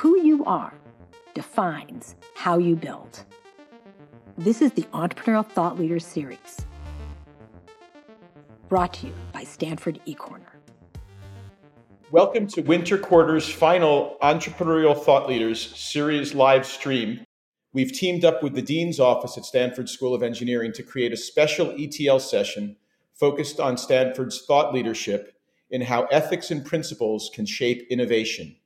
Who you are defines how you build. This is the Entrepreneurial Thought Leaders Series, brought to you by Stanford eCorner. Welcome to Winter Quarter's final Entrepreneurial Thought Leaders Series live stream. We've teamed up with the Dean's Office at Stanford School of Engineering to create a special ETL session focused on Stanford's thought leadership in how ethics and principles can shape innovation.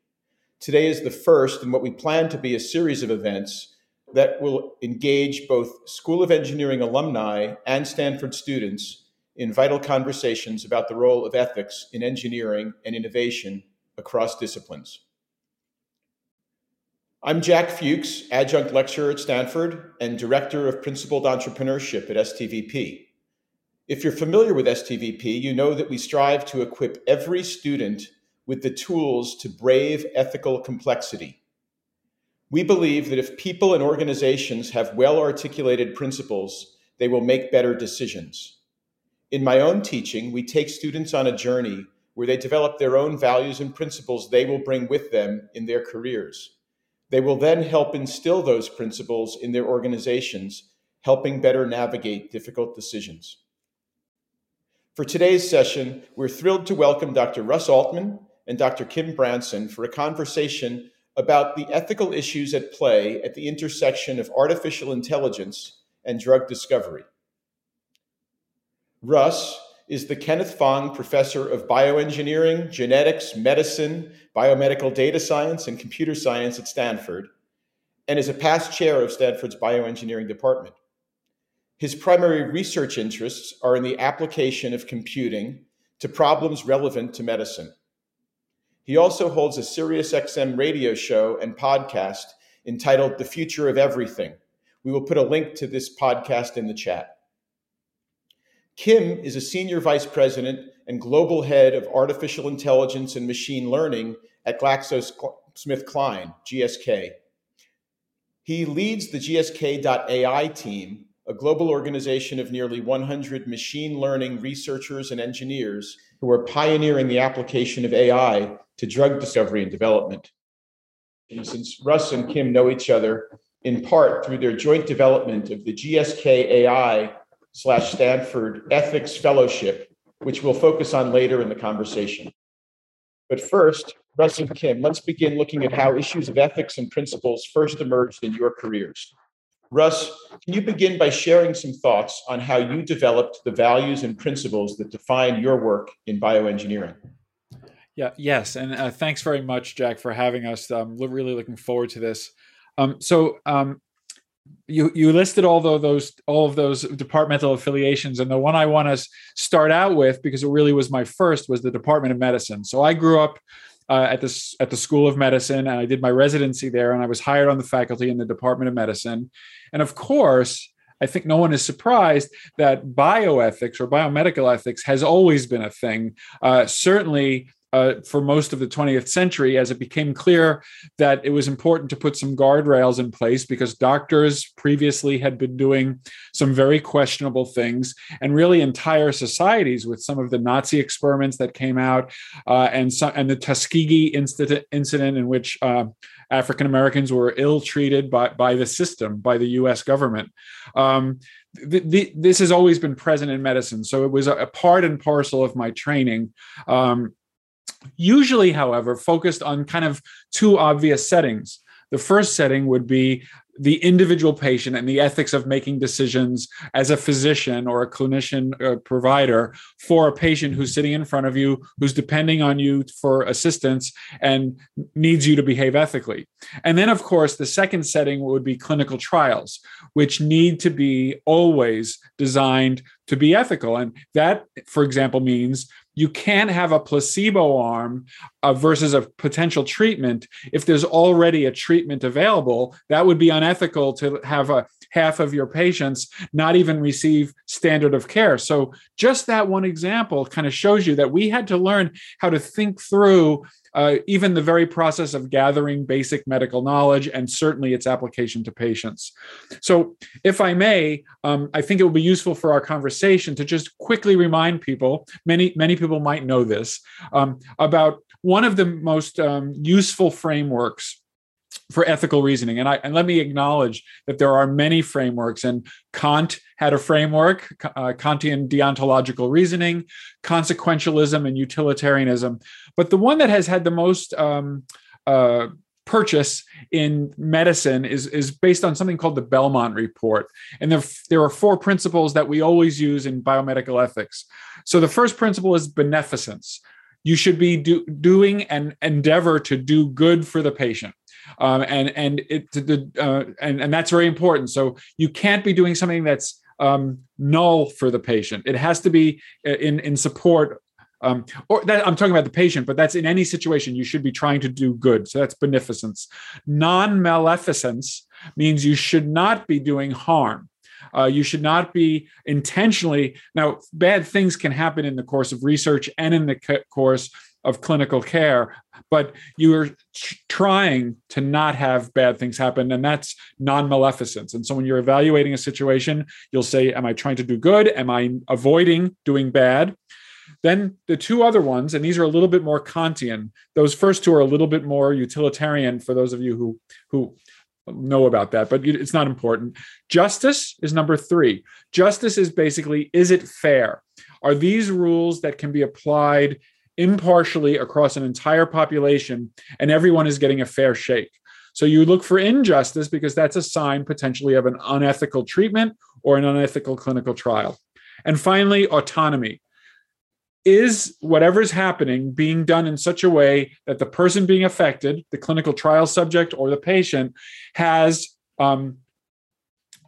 Today is the first in what we plan to be a series of events that will engage both School of Engineering alumni and Stanford students in vital conversations about the role of ethics in engineering and innovation across disciplines. I'm Jack Fuchs, adjunct lecturer at Stanford and director of principled entrepreneurship at STVP. If you're familiar with STVP, you know that we strive to equip every student with the tools to brave ethical complexity we believe that if people and organizations have well articulated principles, they will make better decisions. In my own teaching, we take students on a journey where they develop their own values and principles they will bring with them in their careers. They will then help instill those principles in their organizations, helping better navigate difficult decisions. For today's session, we're thrilled to welcome Dr. Russ Altman and Dr. Kim Branson for a conversation about the ethical issues at play at the intersection of artificial intelligence and drug discovery. Russ is the Kenneth Fong Professor of Bioengineering, Genetics, Medicine, Biomedical Data Science, and Computer Science at Stanford, and is a past chair of Stanford's Bioengineering Department. His primary research interests are in the application of computing to problems relevant to medicine. He also holds a SiriusXM radio show and podcast entitled The Future of Everything. We will put a link to this podcast in the chat. Kim is a senior vice president and global head of artificial intelligence and machine learning at GlaxoSmithKline, GSK. He leads the GSK.ai team, a global organization of nearly 100 machine learning researchers and engineers who are pioneering the application of AI to drug discovery and development. And since Russ and Kim know each other in part through their joint development of the GSK AI slash Stanford Ethics Fellowship, which we'll focus on later in the conversation. But first, Russ and Kim, let's begin looking at how issues of ethics and principles first emerged in your careers. Russ, can you begin by sharing some thoughts on how you developed the values and principles that define your work in bioengineering? Yeah, yes, and uh, thanks very much, Jack, for having us. I'm really looking forward to this. Um, so, um, you you listed all the, those all of those departmental affiliations, and the one I want to start out with because it really was my first was the Department of Medicine. So I grew up uh, at this at the School of Medicine, and I did my residency there, and I was hired on the faculty in the Department of Medicine, and of course. I think no one is surprised that bioethics or biomedical ethics has always been a thing. Uh, certainly, uh, for most of the 20th century as it became clear that it was important to put some guardrails in place because doctors previously had been doing some very questionable things and really entire societies with some of the Nazi experiments that came out uh, and, so, and the Tuskegee incident, incident in which uh, African Americans were ill treated by, by the system, by the US government. Um, the, the, this has always been present in medicine. So it was a, a part and parcel of my training. Um, Usually, however, focused on kind of two obvious settings. The first setting would be the individual patient and the ethics of making decisions as a physician or a clinician or uh, provider for a patient who's sitting in front of you, who's depending on you for assistance and needs you to behave ethically. And then, of course, the second setting would be clinical trials, which need to be always designed to be ethical. And that, for example, means you can't have a placebo arm uh, versus a potential treatment. If there's already a treatment available that would be unethical to have a half of your patients not even receive standard of care. So just that one example kind of shows you that we had to learn how to think through uh, even the very process of gathering basic medical knowledge and certainly its application to patients. So, if I may, um, I think it will be useful for our conversation to just quickly remind people, many, many people might know this, um, about one of the most um, useful frameworks for ethical reasoning. And I and let me acknowledge that there are many frameworks, and Kant had a framework, uh, Kantian deontological reasoning, consequentialism, and utilitarianism. But the one that has had the most um, uh, purchase in medicine is is based on something called the Belmont report and there there are four principles that we always use in biomedical ethics so the first principle is beneficence you should be do, doing and endeavor to do good for the patient um, and and it the uh, and and that's very important. So you can't be doing something that's um, null for the patient. It has to be uh, in in support. Um, or that I'm talking about the patient, but that's in any situation you should be trying to do good. So that's beneficence. Non-maleficence means you should not be doing harm. Uh, you should not be intentionally. Now, bad things can happen in the course of research and in the course of clinical care, but you are trying to not have bad things happen, and that's non-maleficence. And so, when you're evaluating a situation, you'll say, "Am I trying to do good? Am I avoiding doing bad?" Then the two other ones, and these are a little bit more Kantian. Those first two are a little bit more utilitarian for those of you who who know about that, but it's not important. Justice is number three. Justice is basically, is it fair? Are these rules that can be applied impartially across an entire population and everyone is getting a fair shake. So you look for injustice because that's a sign potentially of an unethical treatment or an unethical clinical trial. And finally, autonomy. Is whatever's happening being done in such a way that the person being affected, the clinical trial subject or the patient, has um,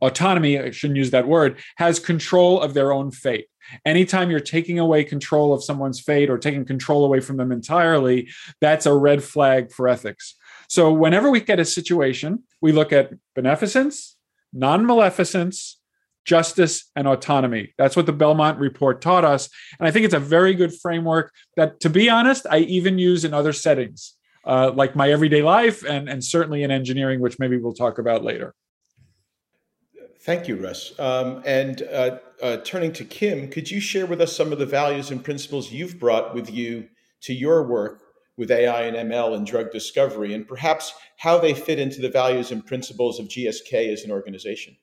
autonomy, I shouldn't use that word, has control of their own fate. Anytime you're taking away control of someone's fate or taking control away from them entirely, that's a red flag for ethics. So, whenever we get a situation, we look at beneficence, non maleficence, justice, and autonomy. That's what the Belmont report taught us. And I think it's a very good framework that, to be honest, I even use in other settings, uh, like my everyday life and, and certainly in engineering, which maybe we'll talk about later. Thank you, Russ. Um, and uh, uh, turning to Kim, could you share with us some of the values and principles you've brought with you to your work with AI and ML and drug discovery, and perhaps how they fit into the values and principles of GSK as an organization?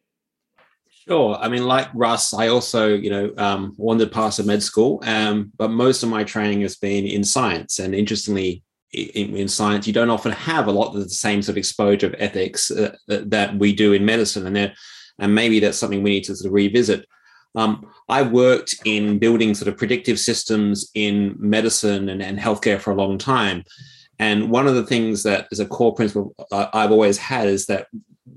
Sure. I mean, like Russ, I also, you know, um, wandered past a med school, um, but most of my training has been in science. And interestingly, in, in, science, you don't often have a lot of the same sort of exposure of ethics uh, that we do in medicine. And there and maybe that's something we need to sort of revisit. Um, I worked in building sort of predictive systems in medicine and, and healthcare for a long time. And one of the things that is a core principle I've always had is that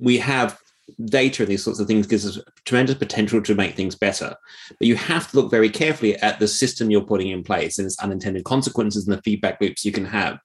we have data and these sorts of things gives us tremendous potential to make things better. But you have to look very carefully at the system you're putting in place and its unintended consequences and the feedback loops you can have.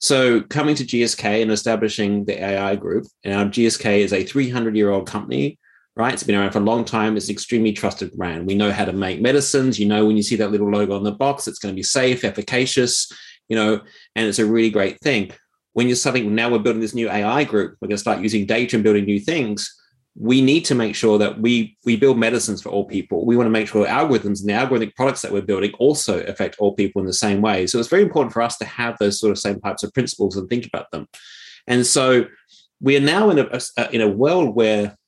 So coming to GSK and establishing the AI group, now GSK is a 300 year old company right? It's been around for a long time. It's an extremely trusted brand. We know how to make medicines. You know, when you see that little logo on the box, it's going to be safe, efficacious, you know, and it's a really great thing. When you're starting, now we're building this new AI group, we're going to start using data and building new things. We need to make sure that we we build medicines for all people. We want to make sure algorithms and the algorithmic products that we're building also affect all people in the same way. So it's very important for us to have those sort of same types of principles and think about them. And so we are now in a, a in a world where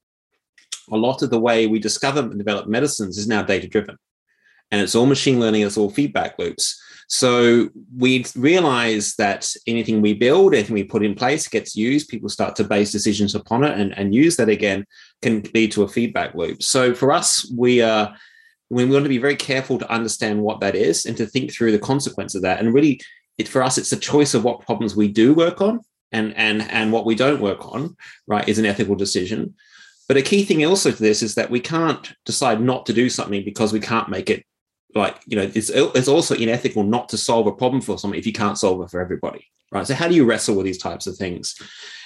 a lot of the way we discover and develop medicines is now data driven. And it's all machine learning, it's all feedback loops. So we realize that anything we build, anything we put in place gets used, people start to base decisions upon it and, and use that again can lead to a feedback loop. So for us, we are we want to be very careful to understand what that is and to think through the consequence of that. And really, it, for us, it's a choice of what problems we do work on and and and what we don't work on. Right, is an ethical decision. But a key thing also to this is that we can't decide not to do something because we can't make it like, you know, it's, it's also unethical not to solve a problem for someone if you can't solve it for everybody. Right. So how do you wrestle with these types of things?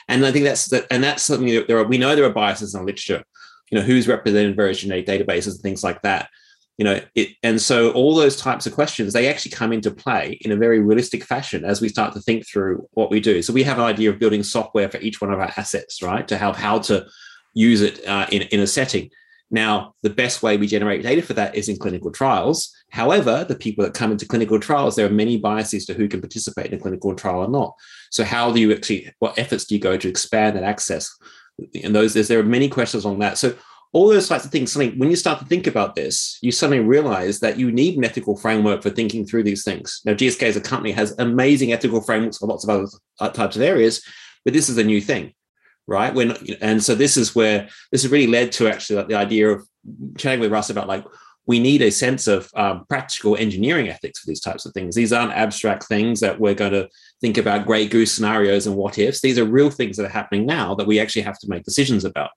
And I think that's that, and that's something that there are, we know there are biases in the literature, you know, who's represented in various genetic databases and things like that. You know, it, and so all those types of questions, they actually come into play in a very realistic fashion as we start to think through what we do. So we have an idea of building software for each one of our assets, right? To help how to use it uh, in, in a setting. Now, the best way we generate data for that is in clinical trials. However, the people that come into clinical trials, there are many biases to who can participate in a clinical trial or not. So, how do you actually, what efforts do you go to expand that access? And those, there are many questions on that. So, all those types of things, something when you start to think about this, you suddenly realize that you need an ethical framework for thinking through these things. Now, GSK as a company has amazing ethical frameworks for lots of other types of areas, but this is a new thing right? When and so this is where this has really led to actually like the idea of chatting with Russ about like we need a sense of um, practical engineering ethics for these types of things. These aren't abstract things that we're going to think about grey goo scenarios and what ifs. These are real things that are happening now that we actually have to make decisions about.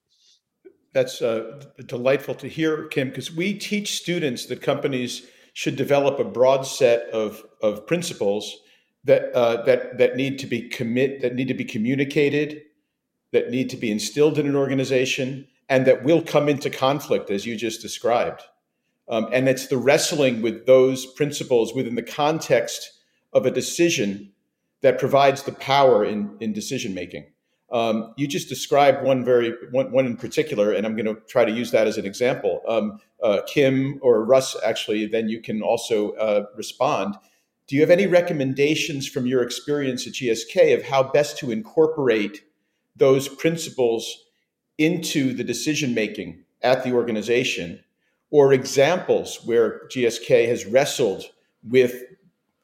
That's uh, delightful to hear, Kim, because we teach students that companies should develop a broad set of, of principles that uh, that that need to be commit that need to be communicated that need to be instilled in an organization and that will come into conflict, as you just described. Um, and it's the wrestling with those principles within the context of a decision that provides the power in, in decision making. Um, you just described one very one, one in particular, and I'm going to try to use that as an example. Um, uh, Kim or Russ, actually, then you can also uh, respond. Do you have any recommendations from your experience at GSK of how best to incorporate those principles into the decision making at the organization or examples where GSK has wrestled with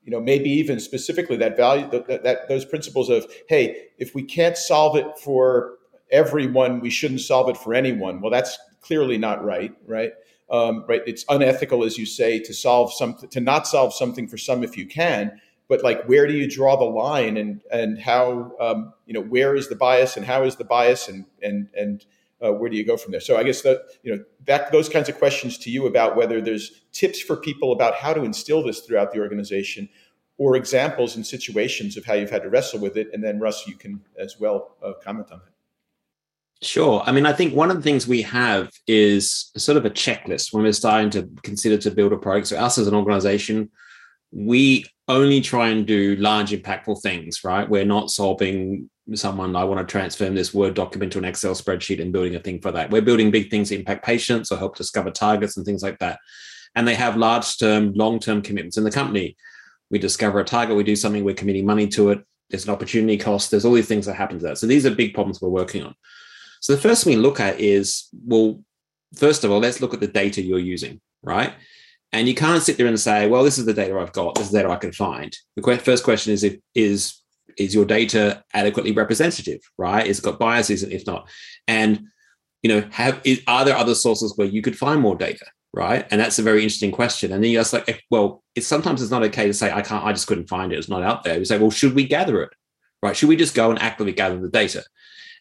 you know maybe even specifically that value that, that, those principles of hey if we can't solve it for everyone we shouldn't solve it for anyone. Well that's clearly not right right? Um, right it's unethical as you say to solve something to not solve something for some if you can but like where do you draw the line and and how um, you know where is the bias and how is the bias and and and uh, where do you go from there so i guess that you know that those kinds of questions to you about whether there's tips for people about how to instill this throughout the organization or examples and situations of how you've had to wrestle with it and then russ you can as well uh, comment on that Sure. I mean, I think one of the things we have is sort of a checklist when we're starting to consider to build a product. So, us as an organization, we only try and do large impactful things right? We're not solving someone i want to transform this word document to an excel spreadsheet and building a thing for that. We're building big things that impact patients or help discover targets and things like that. And they have large term long term commitments in the company. We discover a target we do something we're committing money to it. There's an opportunity cost. There's all these things that happen to that. So these are big problems we're working on. So the first thing we look at is well first of all let's look at the data you're using right and you can't sit there and say, well, this is the data I've got, this is the data I can find. The first question is, if, is, is your data adequately representative, right? Is it got biases, And if not? And, you know, have is, are there other sources where you could find more data, right? And that's a very interesting question. And then you ask, like, well, it's sometimes it's not okay to say, I can't, I just couldn't find it. It's not out there. We say, well, should we gather it, right? Should we just go and actively gather the data?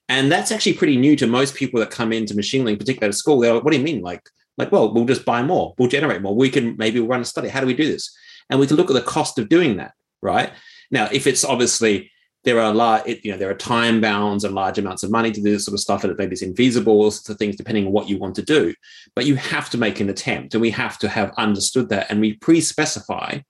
And that's actually pretty new to most people that come into machine learning, particularly at school. They're like, what do you mean? Like, like, well, we'll just buy more, we'll generate more. We can maybe run a study. How do we do this? And we can look at the cost of doing that, right? Now, if it's obviously there are large, you know, there are time bounds and large amounts of money to do this sort of stuff, and maybe it's infeasible, or sorts of things, depending on what you want to do. But you have to make an attempt, and we have to have understood that, and we pre-specify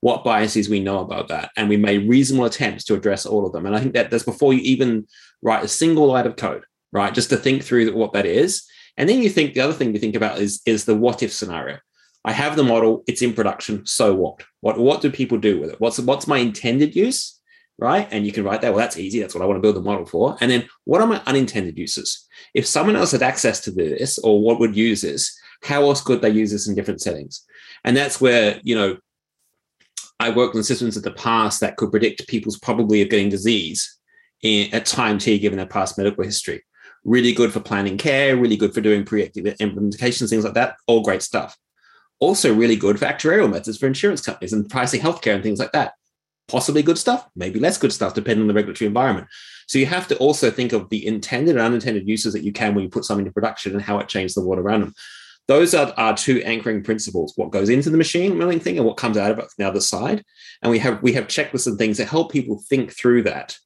what biases we know about that, and we made reasonable attempts to address all of them. And I think that that's before you even write a single line of code, right? Just to think through what that is, and then you think the other thing to think about is, is the what if scenario. I have the model, it's in production, so what? What what do people do with it? What's what's my intended use? Right. And you can write that. Well, that's easy. That's what I want to build the model for. And then what are my unintended uses? If someone else had access to this or what would use this, how else could they use this in different settings? And that's where, you know, I worked on systems in the past that could predict people's probability of getting disease in, at time t given their past medical history really good for planning care, really good for doing pre-active implementations, things like that. All great stuff. Also, really good for actuarial methods for insurance companies and pricing healthcare and things like that. Possibly good stuff, maybe less good stuff, depending on the regulatory environment. So you have to also think of the intended and unintended uses that you can when you put something into production and how it changes the world around them. Those are our two anchoring principles: what goes into the machine learning thing and what comes out of it from the other side. And we have we have checklists and things that help people think through that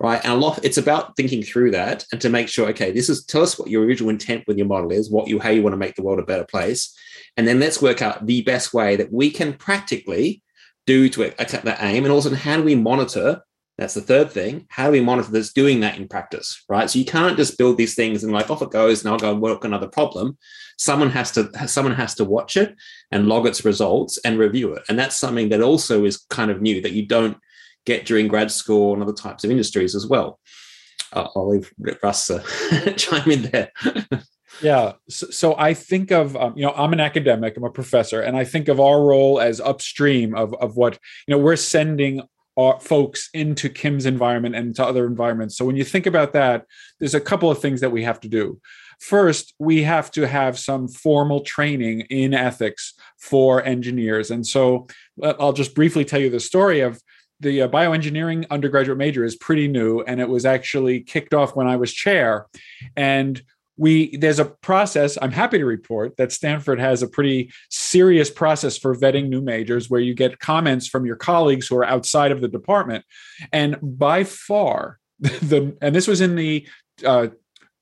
right? And a lot, it's about thinking through that and to make sure, okay, this is tell us what your original intent with your model is, what you how you want to make the world a better place, and then let's work out the best way that we can practically do to attack that aim, and also how do we monitor That's the third thing. How do we monitor that's doing that in practice, right? So you can't just build these things and like off it goes, and I'll go and work another problem. Someone has to someone has to watch it and log its results and review it, and that's something that also is kind of new that you don't get during grad school and other types of industries as well. Uh, I'll leave Russ uh, chime in there. yeah so, so, i think of um, you know i'm an academic i'm a professor and i think of our role as upstream of, of what you know we're sending our folks into kim's environment and to other environments so when you think about that there's a couple of things that we have to do first we have to have some formal training in ethics for engineers and so uh, i'll just briefly tell you the story of the uh, bioengineering undergraduate major is pretty new and it was actually kicked off when i was chair. And we there's a process i'm happy to report that stanford has a pretty serious process for vetting new majors where you get comments from your colleagues who are outside of the department. And by far the and this was in the uh,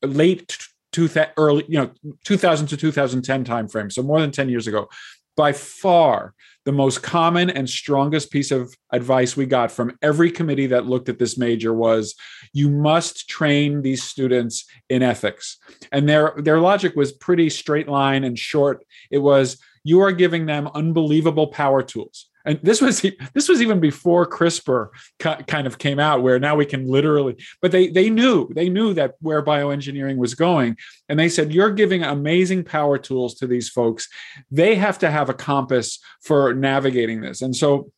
late two early you know 2000 to 2010 timeframe so more than 10 years ago. By far the most common and strongest piece of advice we got from every committee that looked at this major was you must train these students in ethics. And their their logic was pretty straight line and short. It was you are giving them unbelievable power tools and this was this was even before CRISPR kind of came out, where now we can literally. But they they knew they knew that where bioengineering was going, and they said you're giving amazing power tools to these folks. They have to have a compass for navigating this, and so.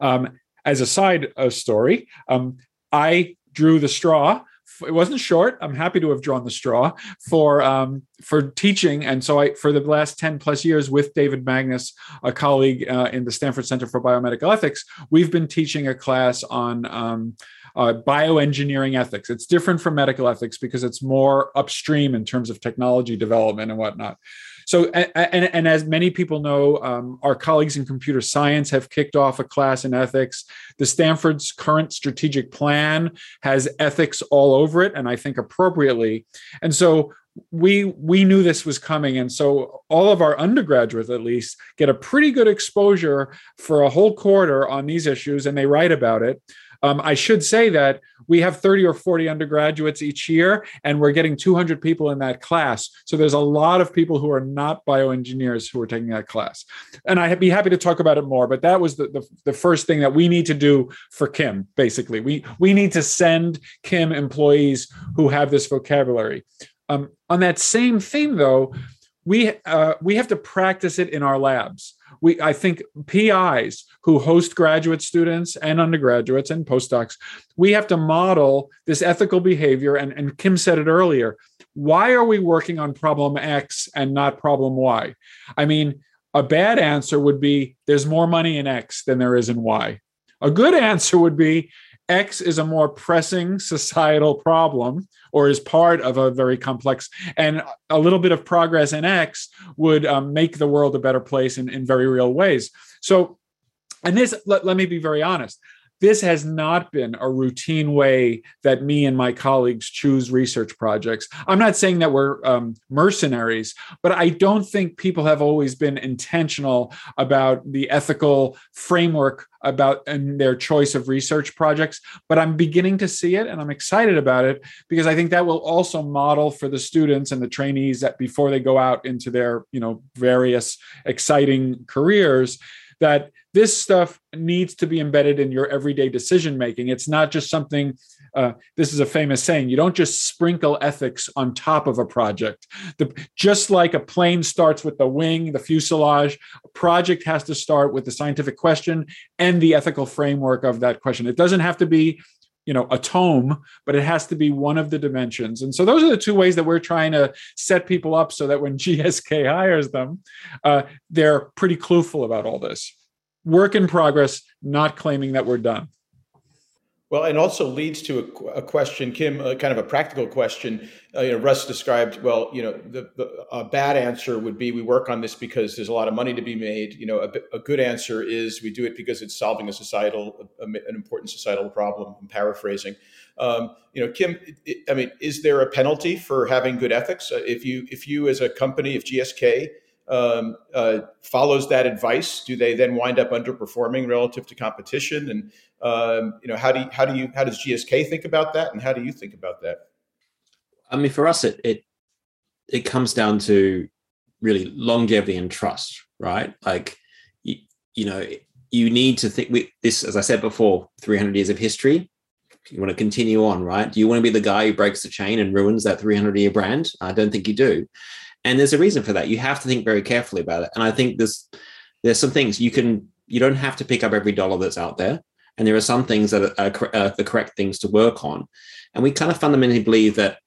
Um, as a side uh, story, um, I drew the straw it wasn't short. I'm happy to have drawn the straw for um, for teaching, and so I for the last ten plus years with David Magnus, a colleague uh, in the Stanford Center for Biomedical Ethics, we've been teaching a class on. Um, uh, bioengineering ethics. It's different from medical ethics because it's more upstream in terms of technology development and whatnot. So, and, and, as many people know, um, our colleagues in computer science have kicked off a class in ethics. The Stanford's current strategic plan has ethics all over it, and I think appropriately. And so, we we knew this was coming and so all of our undergraduates at least get a pretty good exposure for a whole quarter on these issues and they write about it um, I should say that we have 30 or 40 undergraduates each year, and we're getting 200 people in that class. So there's a lot of people who are not bioengineers who are taking that class. And I'd be happy to talk about it more, but that was the, the, the first thing that we need to do for Kim, basically. We, we need to send Kim employees who have this vocabulary. Um, on that same theme, though, we uh, we have to practice it in our labs we i think pis who host graduate students and undergraduates and postdocs we have to model this ethical behavior and, and kim said it earlier why are we working on problem x and not problem y? I mean a bad answer would be there's more money in x than there is in y. A good answer would be X is a more pressing societal problem or is part of a very complex, and a little bit of progress in X would um, make the world a better place in, in very real ways. So, and this, let, let me be very honest this has not been a routine way that me and my colleagues choose research projects. I'm not saying that we're um, mercenaries, but I don't think people have always been intentional about the ethical framework about and their choice of research projects. But I'm beginning to see it, and I'm excited about it because I think that will also model for the students and the trainees that before they go out into their you know various exciting careers that this stuff needs to be embedded in your everyday decision making. It's not just something, uh, this is a famous saying, you don't just sprinkle ethics on top of a project. The, just like a plane starts with the wing, the fuselage, a project has to start with the scientific question and the ethical framework of that question. It doesn't have to be you know a tome but it has to be one of the dimensions and so those are the two ways that we're trying to set people up so that when gsk hires them uh, they're pretty clueful about all this work in progress, not claiming that we're done. Well, and also leads to a, a question, Kim, uh, kind of a practical question. Uh, you know, Russ described well. You know, the, the, a bad answer would be we work on this because there's a lot of money to be made. You know, a, a good answer is we do it because it's solving a societal, an important societal problem. I'm paraphrasing. Um, you know, Kim, it, I mean, is there a penalty for having good ethics? Uh, if you, if you as a company, if GSK um, uh, follows that advice? Do they then wind up underperforming relative to competition? And um, you know, how do you, how do you how does GSK think about that, and how do you think about that? I mean, for us, it it it comes down to really longevity and trust, right? Like, you, you know, you need to think with this, as I said before, 300 years of history. You want to continue on, right? Do you want to be the guy who breaks the chain and ruins that 300 year brand? I don't think you do. And there's a reason for that. You have to think very carefully about it. And I think there's there's some things you can you don't have to pick up every dollar that's out there. And there are some things that are, are, are the correct things to work on. And we kind of fundamentally believe that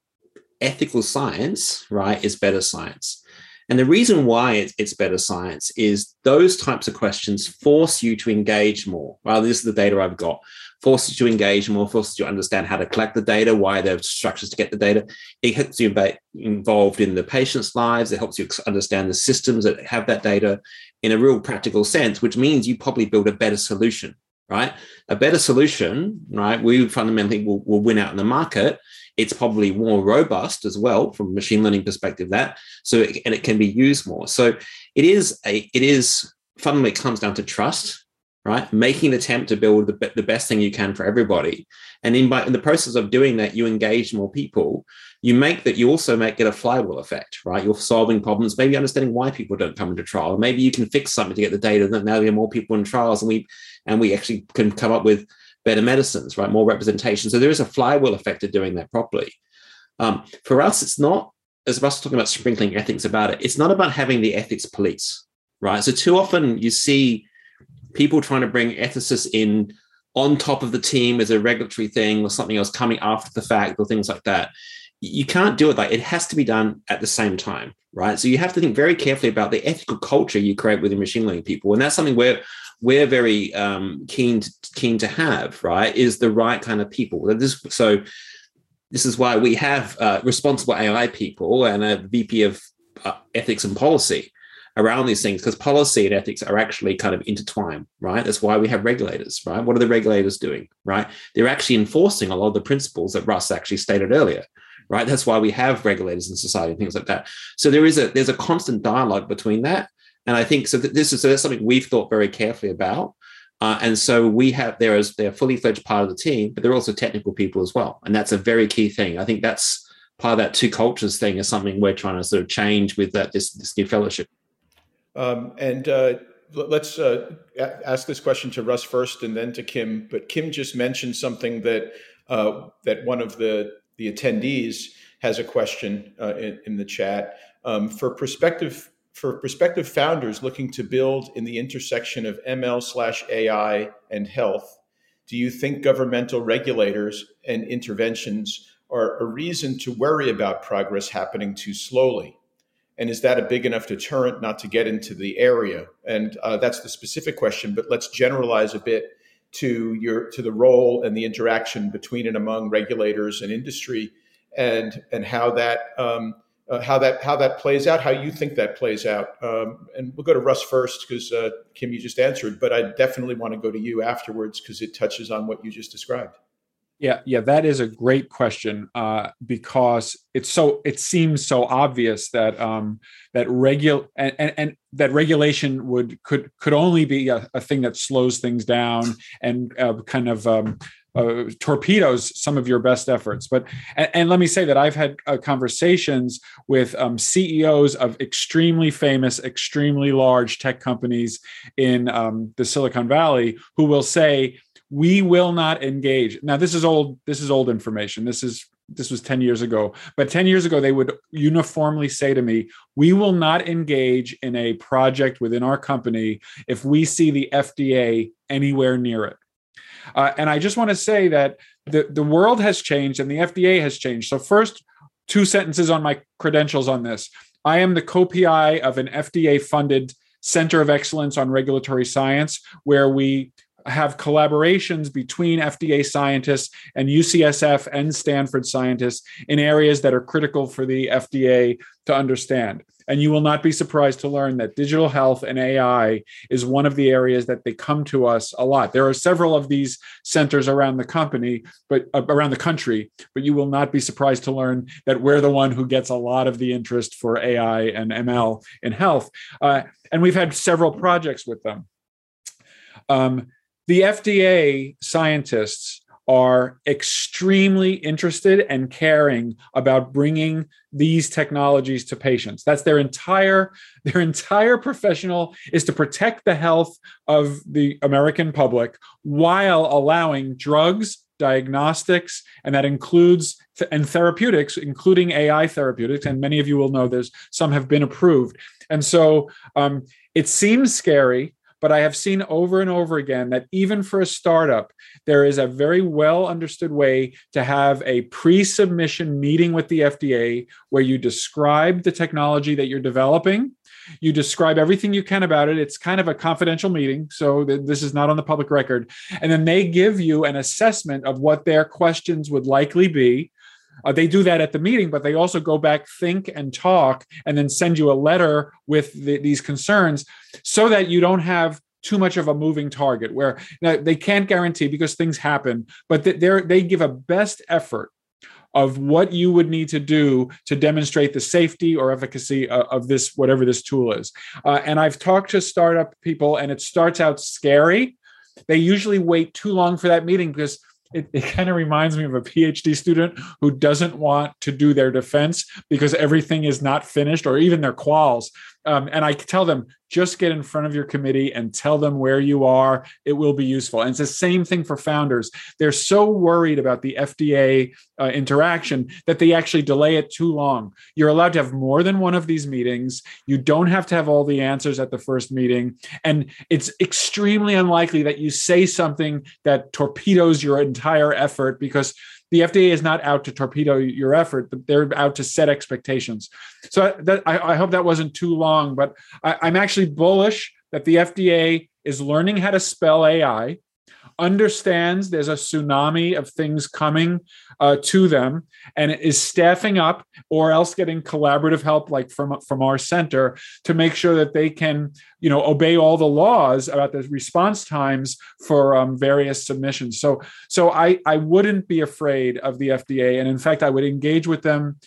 ethical science, right, is better science. And the reason why it's better science is those types of questions force you to engage more. Well, this is the data I've got. Forces you to engage more, forces you to understand how to collect the data, why there are structures to get the data. It helps you involved in the patient's lives. It helps you understand the systems that have that data in a real practical sense, which means you probably build a better solution, right? A better solution, right? We fundamentally will, will win out in the market it's probably more robust as well from a machine learning perspective. That so it, and it can be used more. So it is a it is fundamentally comes down to trust, right? Making an attempt to build the, the best thing you can for everybody, and in, by, in the process of doing that, you engage more people. You make that you also make it a flywheel effect, right? You're solving problems, maybe understanding why people don't come into trial. Maybe you can fix something to get the data. That now there are more people in trials, and we and we actually can come up with better medicines, right? More representation. So there is a flywheel effect of doing that properly. Um, for us, it's not, as Russ talking about sprinkling ethics about it, it's not about having the ethics police, right? So too often you see people trying to bring ethicists in on top of the team as a regulatory thing or something else coming after the fact or things like that. You can't do it like it has to be done at the same time, right? So you have to think very carefully about the ethical culture you create within machine learning people. And that's something where we're very um, keen to, keen to have right is the right kind of people. This, so this is why we have uh, responsible AI people and a VP of uh, ethics and policy around these things because policy and ethics are actually kind of intertwined, right? That's why we have regulators, right? What are the regulators doing, right? They're actually enforcing a lot of the principles that Russ actually stated earlier, right? That's why we have regulators in society and things like that. So there is a there's a constant dialogue between that and I think so. This is so that's something we've thought very carefully about. Uh, and so we have there as they're fully fledged part of the team, but they're also technical people as well, and that's a very key thing. I think that's part of that two cultures thing is something we're trying to sort of change with that this this new fellowship. Um, and uh, let's uh, ask this question to Russ first, and then to Kim. But Kim just mentioned something that uh, that one of the the attendees has a question uh, in, in, the chat um, for prospective for prospective founders looking to build in the intersection of ML slash AI and health, do you think governmental regulators and interventions are a reason to worry about progress happening too slowly? And is that a big enough deterrent not to get into the area? And uh, that's the specific question, but let's generalize a bit to your to the role and the interaction between and among regulators and industry, and and how that um, uh, how that how that plays out, how you think that plays out. Um, and we'll go to Russ first because uh, Kim, you just answered, but I definitely want to go to you afterwards because it touches on what you just described. Yeah, yeah, that is a great question uh, because it's so it seems so obvious that um, that regul and, and, and, that regulation would could could only be a, a thing that slows things down and uh, kind of um, uh, torpedoes some of your best efforts. But and, and let me say that I've had uh, conversations with um, CEOs of extremely famous, extremely large tech companies in um, the Silicon Valley who will say we will not engage. Now this is old. This is old information. This is this was 10 years ago but 10 years ago they would uniformly say to me we will not engage in a project within our company if we see the fda anywhere near it uh, and I just want to say that the, the world has changed and the FDA has changed. So, first, two sentences on my credentials on this. I am the co PI of an FDA funded Center of Excellence on Regulatory Science, where we have collaborations between FDA scientists and UCSF and Stanford scientists in areas that are critical for the FDA to understand. And you will not be surprised to learn that digital health and AI is one of the areas that they come to us a lot. There are several of these centers around the company, but uh, around the country, but you will not be surprised to learn that we're the one who gets a lot of the interest for AI and ML in health. Uh, and we've had several projects with them. Um, the FDA scientists are extremely interested and caring about bringing these technologies to patients. That's their entire their entire professional is to protect the health of the american public while allowing drugs diagnostics and that includes and therapeutics including ai therapeutics and many of you will know there's some have been approved. And so um, it seems scary but I have seen over and over again that even for a startup, there is a very well understood way to have a pre submission meeting with the FDA where you describe the technology that you're developing. You describe everything you can about it. It's kind of a confidential meeting, so this is not on the public record. And then they give you an assessment of what their questions would likely be. Uh, they do that at the meeting, but they also go back, think, and talk, and then send you a letter with the, these concerns so that you don't have too much of a moving target where they can't guarantee because things happen, but they they give a best effort of what you would need to do to demonstrate the safety or efficacy of, of this whatever this tool is. Uh, and I've talked to startup people, and it starts out scary. They usually wait too long for that meeting because it, it kind of reminds me of a PhD student who doesn't want to do their defense because everything is not finished or even their quals. Um, and I tell them, just get in front of your committee and tell them where you are. It will be useful. And it's the same thing for founders. They're so worried about the FDA uh, interaction that they actually delay it too long. You're allowed to have more than one of these meetings. You don't have to have all the answers at the first meeting. And it's extremely unlikely that you say something that torpedoes your entire effort because the FDA is not out to torpedo your effort, but they're out to set expectations. So that, I, I hope that wasn't too long, but I, I'm actually bullish that the FDA is learning how to spell AI understands there's a tsunami of things coming uh, to them and is staffing up or else getting collaborative help like from from our center to make sure that they can you know obey all the laws about the response times for um, various submissions. So so i i wouldn't be afraid of the fda and in fact i would engage with them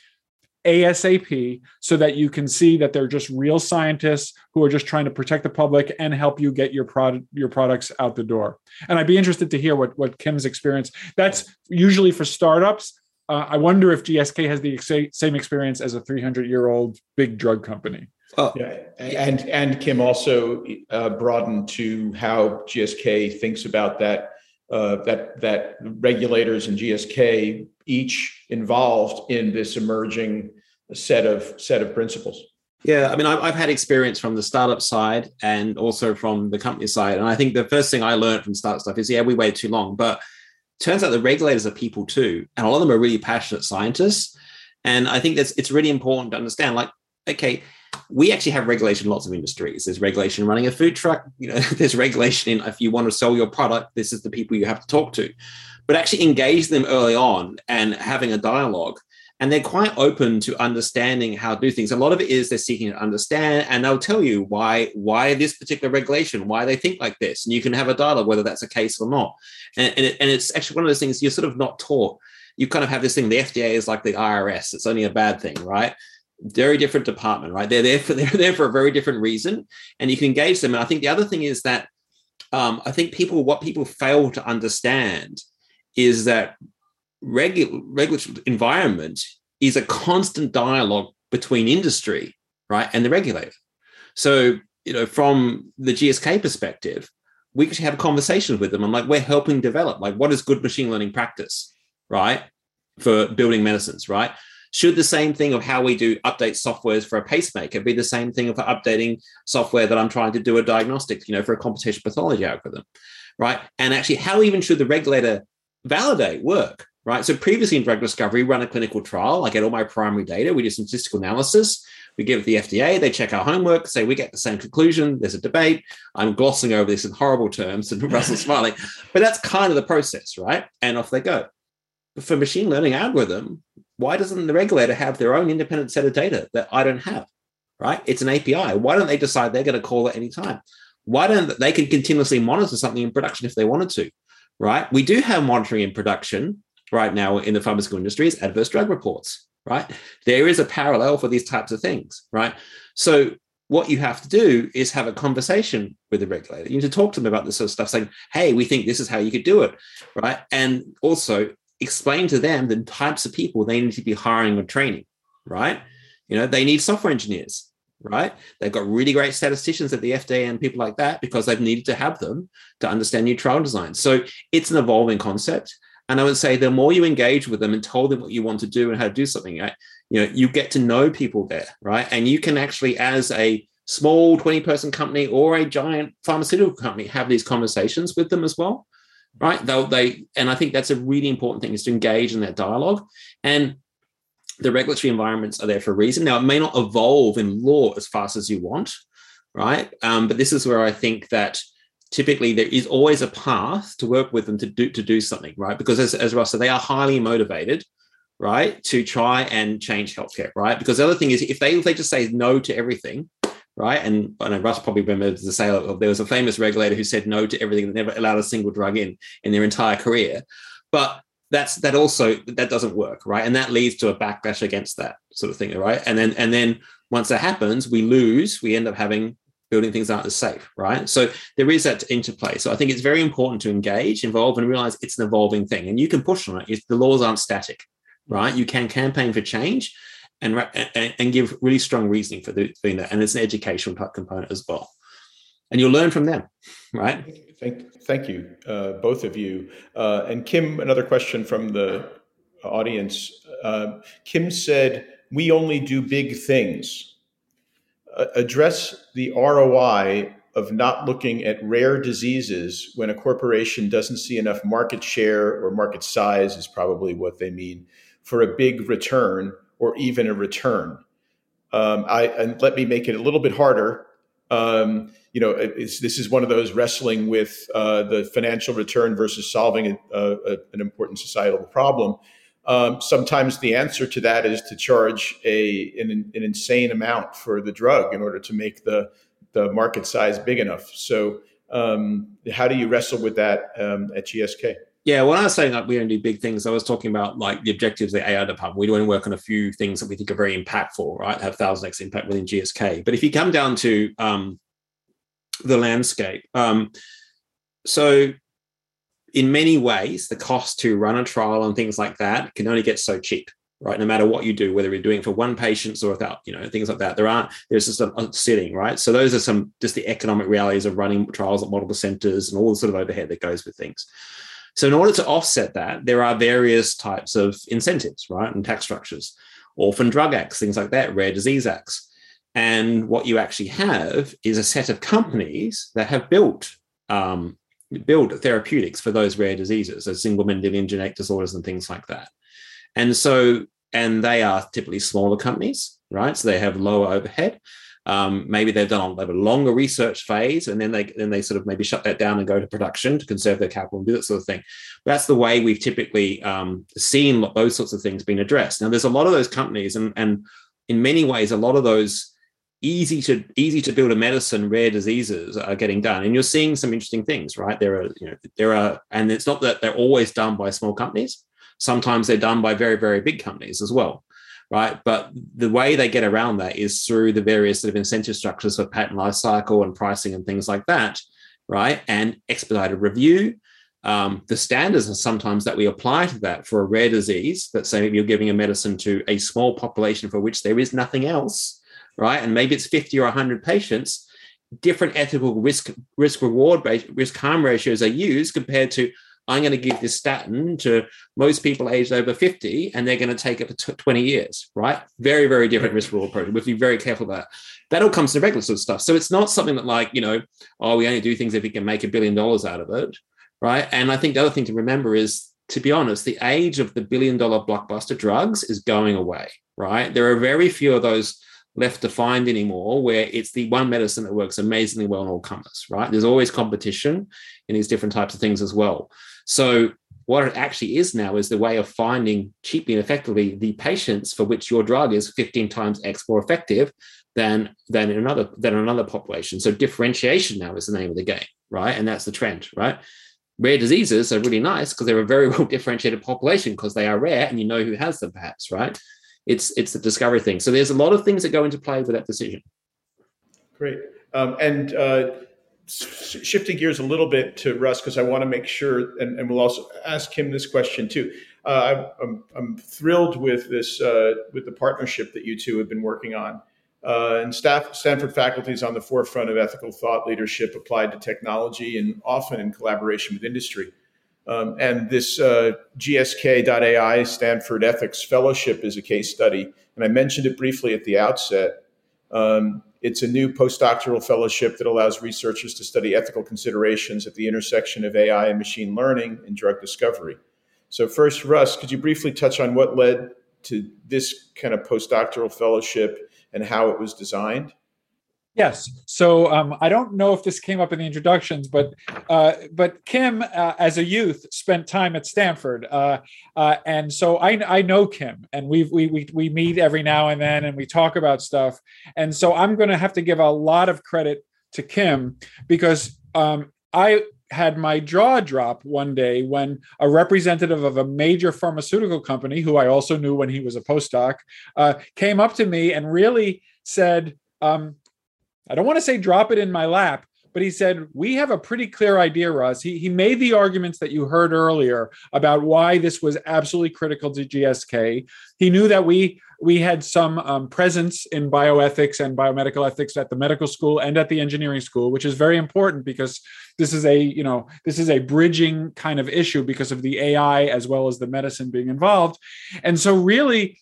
ASAP so that you can see that they're just real scientists who are just trying to protect the public and help you get your product your products out the door. And I'd be interested to hear what what Kim's experience. That's usually for startups. Uh, I wonder if GSK has the same experience as a 300 year old big drug company. Oh. Yeah, and and Kim also uh, broadened to how GSK thinks about that uh, that that regulators and GSK each involved in this emerging set of set of principles. Yeah, I mean, I've, had experience from the startup side and also from the company side, and I think the first thing I learned from startup stuff is, yeah, we wait too long, but turns out the regulators are people too, and a lot of them are really passionate scientists, and I think that's it's really important to understand. Like, okay, we actually have regulation in lots of industries. There's regulation running a food truck. You know, there's regulation in if you want to sell your product, this is the people you have to talk to. But actually engage them early on and having a dialogue. And they're quite open to understanding how to do things. A lot of it is they're seeking to understand, and they'll tell you why why this particular regulation, why they think like this, and you can have a dialogue whether that's a case or not. And and, it, and it's actually one of those things you're sort of not taught. You kind of have this thing. The FDA is like the IRS. It's only a bad thing, right? very different department, right? They're there for they're there for a very different reason, and you can engage them. And I think the other thing is that um, I think people what people fail to understand is that regu- regulatory environment is a constant dialogue between industry, right, and the regulator. So you know, from the GSK perspective, we actually have conversations with them. I'm like, we're helping develop like what is good machine learning practice, right, for building medicines, right? Should the same thing of how we do update softwares for a pacemaker be the same thing for updating software that I'm trying to do a diagnostic, you know, for a computational pathology algorithm, right? And actually, how even should the regulator validate work, right? So previously in drug discovery, run a clinical trial. I get all my primary data. We do some statistical analysis. We give it the FDA, they check our homework, say we get the same conclusion. There's a debate. I'm glossing over this in horrible terms and Russell's smiling, but that's kind of the process, right? And off they go. But for machine learning algorithm, why doesn't the regulator have their own independent set of data that I don't have? Right? It's an API. Why don't they decide they're going to call at any time? Why don't they can continuously monitor something in production if they wanted to? Right? We do have monitoring in production right now in the pharmaceutical industry is adverse drug reports right? There is a parallel for these types of things, right? So what you have to do is have a conversation with the regulator. You need to talk to them about this sort of stuff, saying, hey, we think this is how you could do it, right? And also explain to them the types of people they need to be hiring or training, right? You know, they need software engineers, right? They've got really great statisticians at the FDA and people like that because they've needed to have them to understand new trial design. So it's an evolving concept. And I would say the more you engage with them and tell them what you want to do and how to do something, right, you know, you get to know people there, right? And you can actually, as a small 20 person company or a giant pharmaceutical company, have these conversations with them as well, right? They'll, they, and I think that's a really important thing is to engage in that dialogue. And the regulatory environments are there for a reason. Now, it may not evolve in law as fast as you want, right? Um, but this is where I think that typically there is always a path to work with them to do to do something, right? Because as, as Russ said, they are highly motivated, right, to try and change healthcare, right? Because the other thing is if they if they just say no to everything, right? And I know Russ probably remembers the sale of there was a famous regulator who said no to everything that never allowed a single drug in in their entire career. But that's that also that doesn't work, right? And that leads to a backlash against that sort of thing, right? And then and then once that happens, we lose, we end up having building things aren't as safe, right? So there is that interplay. So I think it's very important to engage, involve, and realize it's an evolving thing, and you can push on it. If the laws aren't static, right? You can campaign for change, and and, and give really strong reasoning for doing that, and it's an educational type component as well. And you'll learn from them, right? Thank, thank you, uh, both of you. Uh, and Kim, another question from the audience. Uh, Kim said, "We only do big things." address the ROI of not looking at rare diseases when a corporation doesn't see enough market share or market size is probably what they mean for a big return or even a return. Um, I and let me make it a little bit harder. Um, you know, this is one of those wrestling with uh, the financial return versus solving a, a, an important societal problem. Um, sometimes the answer to that is to charge a an, an, insane amount for the drug in order to make the the market size big enough. So, um, how do you wrestle with that um, at GSK? Yeah, when I was saying that we don't do big things, I was talking about like the objectives of the AI department. We to work on a few things that we think are very impactful, right? Have thousand x impact within GSK. But if you come down to um, the landscape, um, so in many ways, the cost to run a trial and things like that can only get so cheap, right? No matter what you do, whether you're doing it for one patient or without, you know, things like that, there aren't, there's just a sitting, right? So those are some just the economic realities of running trials at multiple centers and all the sort of overhead that goes with things. So in order to offset that, there are various types of incentives, right? And tax structures, orphan drug acts, things like that, rare disease acts. And what you actually have is a set of companies that have built um, build therapeutics for those rare diseases, as single Mendelian genetic disorders and things like that. And so, and they are typically smaller companies, right? So they have lower overhead. Um, maybe they've done they have a longer research phase, and then they then they sort of maybe shut that down and go to production to conserve their capital and do that sort of thing. That's the way we've typically um, seen those sorts of things being addressed. Now, there's a lot of those companies, and and in many ways, a lot of those easy to easy to build a medicine rare diseases are getting done and you're seeing some interesting things right there are you know there are and it's not that they're always done by small companies sometimes they're done by very very big companies as well right? But the way they get around that is through the various sort of incentive structures for patent life cycle and pricing and things like that right? And expedited review. Um, the standards are sometimes that we apply to that for a rare disease that say you're giving a medicine to a small population for which there is nothing else right? And maybe it's 50 or 100 patients, different ethical risk risk reward risk harm ratios are used compared to I'm going to give this statin to most people aged over 50 and they're going to take it for 20 years, right? Very, very different risk reward approach. We have to be very careful about that. That all comes to regular sort of stuff. So it's not something that like, you know, oh, we only do things if we can make a billion dollars out of it, right? And I think the other thing to remember is, to be honest, the age of the billion dollar blockbuster drugs is going away, right? There are very few of those left to find anymore where it's the one medicine that works amazingly well in all comers, right? There's always competition in these different types of things as well. So what it actually is now is the way of finding cheaply and effectively the patients for which your drug is 15 times X more effective than than in another than another population. So differentiation now is the name of the game, right? And that's the trend, right? Rare diseases are really nice because they're a very well differentiated population because they are rare and you know who has them, perhaps, right? It's it's the discovery thing. So there's a lot of things that go into play with that decision. Great. Um, and uh, shifting gears a little bit to Russ, because I want to make sure, and, and, we'll also ask him this question too. Uh, I'm, I'm, thrilled with this, uh, with the partnership that you two have been working on. Uh, and staff, Stanford faculty is on the forefront of ethical thought leadership applied to technology and often in collaboration with industry. Um, and this uh, GSK.AI Stanford Ethics Fellowship is a case study. And I mentioned it briefly at the outset. Um, it's a new postdoctoral fellowship that allows researchers to study ethical considerations at the intersection of AI and machine learning in drug discovery. So, first, Russ, could you briefly touch on what led to this kind of postdoctoral fellowship and how it was designed? Yes. So um, I don't know if this came up in the introductions, but uh, but Kim, uh, as a youth, spent time at Stanford, uh, uh and so I, I know Kim, and we we we we meet every now and then, and we talk about stuff. And so I'm going to have to give a lot of credit to Kim because um, I had my jaw drop one day when a representative of a major pharmaceutical company, who I also knew when he was a postdoc, uh, came up to me and really said. Um, I don't want to say drop it in my lap, but he said, We have a pretty clear idea, Russ. He, he made the arguments that you heard earlier about why this was absolutely critical to GSK. He knew that we we had some um, presence in bioethics and biomedical ethics at the medical school and at the engineering school, which is very important because this is a you know this is a bridging kind of issue because of the AI as well as the medicine being involved, and so really.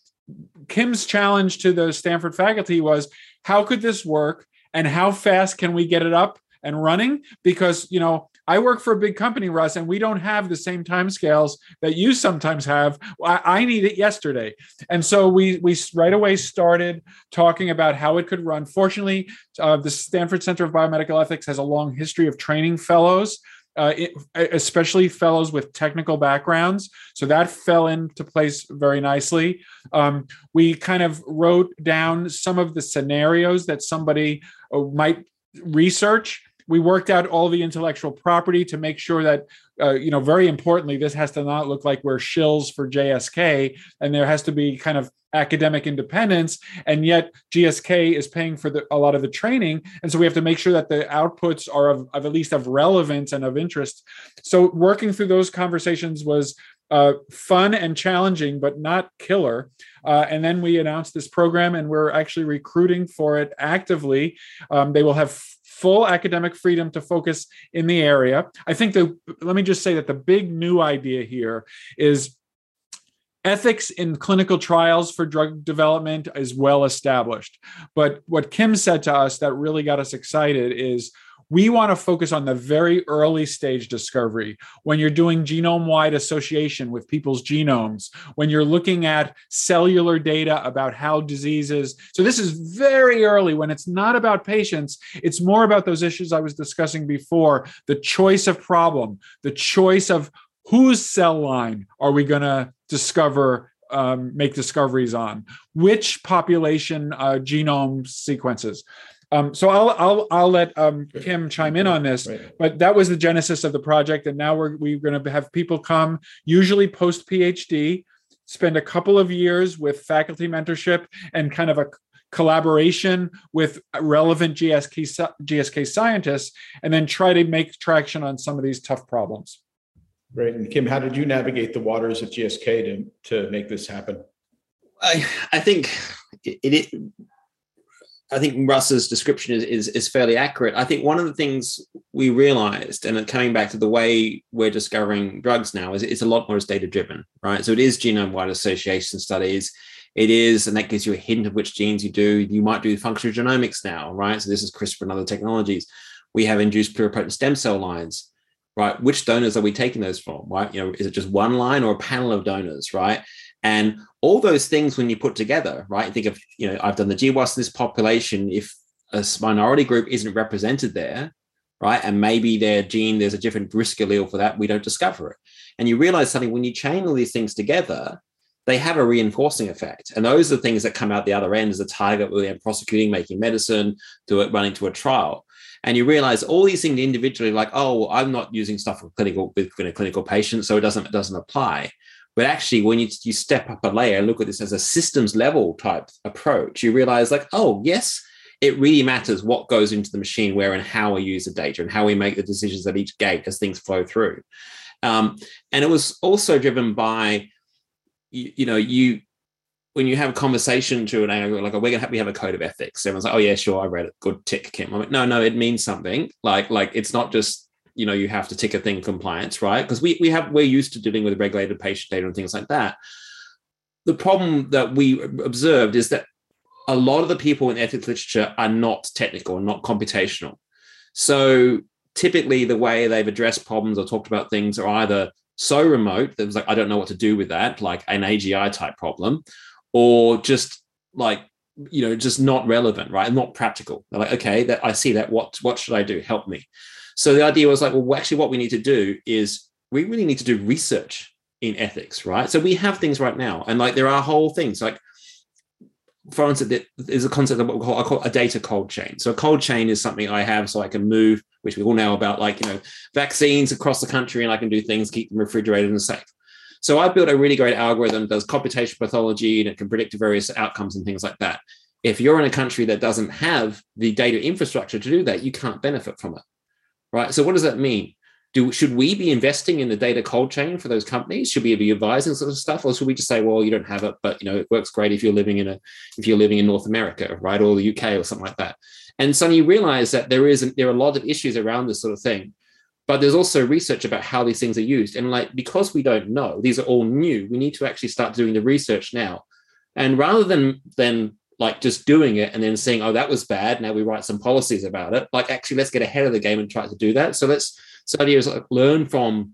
Kim's challenge to the Stanford faculty was how could this work and how fast can we get it up and running because you know I work for a big company, Russ, and we don't have the same time scales that you sometimes have. I, I, need it yesterday, and so we we right away started talking about how it could run. Fortunately, uh, the Stanford Center of Biomedical Ethics has a long history of training fellows. Uh, it, especially fellows with technical backgrounds. So that fell into place very nicely. Um, we kind of wrote down some of the scenarios that somebody uh, might research we worked out all the intellectual property to make sure that uh, you know very importantly this has to not look like we're shills for gsk and there has to be kind of academic independence and yet gsk is paying for the, a lot of the training and so we have to make sure that the outputs are of, of at least of relevance and of interest so working through those conversations was uh, fun and challenging, but not killer. Uh, and then we announced this program, and we're actually recruiting for it actively. Um, they will have full academic freedom to focus in the area. I think the let me just say that the big new idea here is ethics in clinical trials for drug development is well established. But what Kim said to us that really got us excited is we want to focus on the very early stage discovery. When you're doing genome wide association with people's genomes, when you're looking at cellular data about how diseases. So, this is very early. When it's not about patients, it's more about those issues I was discussing before. The choice of problem, the choice of whose cell line are we going to discover um, make discoveries on? Which population uh, genome sequences um, so I'll I'll I'll let um, Kim chime in on this, right. but that was the genesis of the project, and now we're we're going to have people come, usually post PhD, spend a couple of years with faculty mentorship and kind of a collaboration with relevant GSK GSK scientists, and then try to make traction on some of these tough problems. Right, and Kim, how did you navigate the waters of GSK to to make this happen? I I think it, it I think Russ's description is, is, is fairly accurate. I think one of the things we realized, and coming back to the way we're discovering drugs now, is it's a lot more data driven, right? So it is genome wide association studies. It is, and that gives you a hint of which genes you do. You might do functional genomics now, right? So this is CRISPR and other technologies. We have induced pluripotent stem cell lines, right? Which donors are we taking those from, right? You know, is it just one line or a panel of donors, right? And all those things, when you put together, right? Think of, you know, I've done the GWAS in this population. If a minority group isn't represented there, right? And maybe their gene, there's a different risk allele for that, we don't discover it. And you realize something when you chain all these things together, they have a reinforcing effect. And those are the things that come out the other end as a target where they're prosecuting, making medicine, to it running to a trial. And you realize all these things individually, like, oh, well, I'm not using stuff for clinical with clinical patient, so it doesn't it doesn't apply. But actually, when you, you step up a layer and look at this as a systems level type approach, you realize like, oh, yes, it really matters what goes into the machine, where and how we use the data and how we make the decisions at each gate as things flow through. Um, and it was also driven by, you, you, know, you when you have a conversation to an AI, like we're gonna have, we have a code of ethics. Everyone's like, oh yeah, sure, I read it. Good tick, Kim. I'm like, no, no, it means something. Like, like it's not just you know you have to tick a thing compliance, right? Because we we have we're used to dealing with regulated patient data and things like that. The problem that we observed is that a lot of the people in ethics literature are not technical, and not computational. So typically, the way they've addressed problems or talked about things are either so remote that it was like, I don't know what to do with that, like an AGI type problem, or just like, you know, just not relevant, right? Not practical. They're like, okay, that I see that. What what should I do? Help me. So the idea was like, well, actually, what we need to do is we really need to do research in ethics, right? So we have things right now, and like there are whole things like for instance, there's a concept of what we call, I call a data cold chain. So a cold chain is something I have so I can move, which we all know about, like you know, vaccines across the country, and I can do things, keep them refrigerated and safe. So I built a really great algorithm that does computational pathology and it can predict various outcomes and things like that. If you're in a country that doesn't have the data infrastructure to do that, you can't benefit from it. Right. So what does that mean? do should we be investing in the data cold chain for those companies? Should we be advising sort of stuff, or should we just say, well, you don't have it, but you know it works great if you're living in a if you're living in North America, right, or the UK or something like that? And suddenly you realize that there is there are a lot of issues around this sort of thing, but there's also research about how these things are used, and like because we don't know, these are all new. We need to actually start doing the research now, and rather than than like just doing it and then saying, oh, that was bad. Now we write some policies about it. Like actually, let's get ahead of the game and try to do that. So let's so idea is like learn from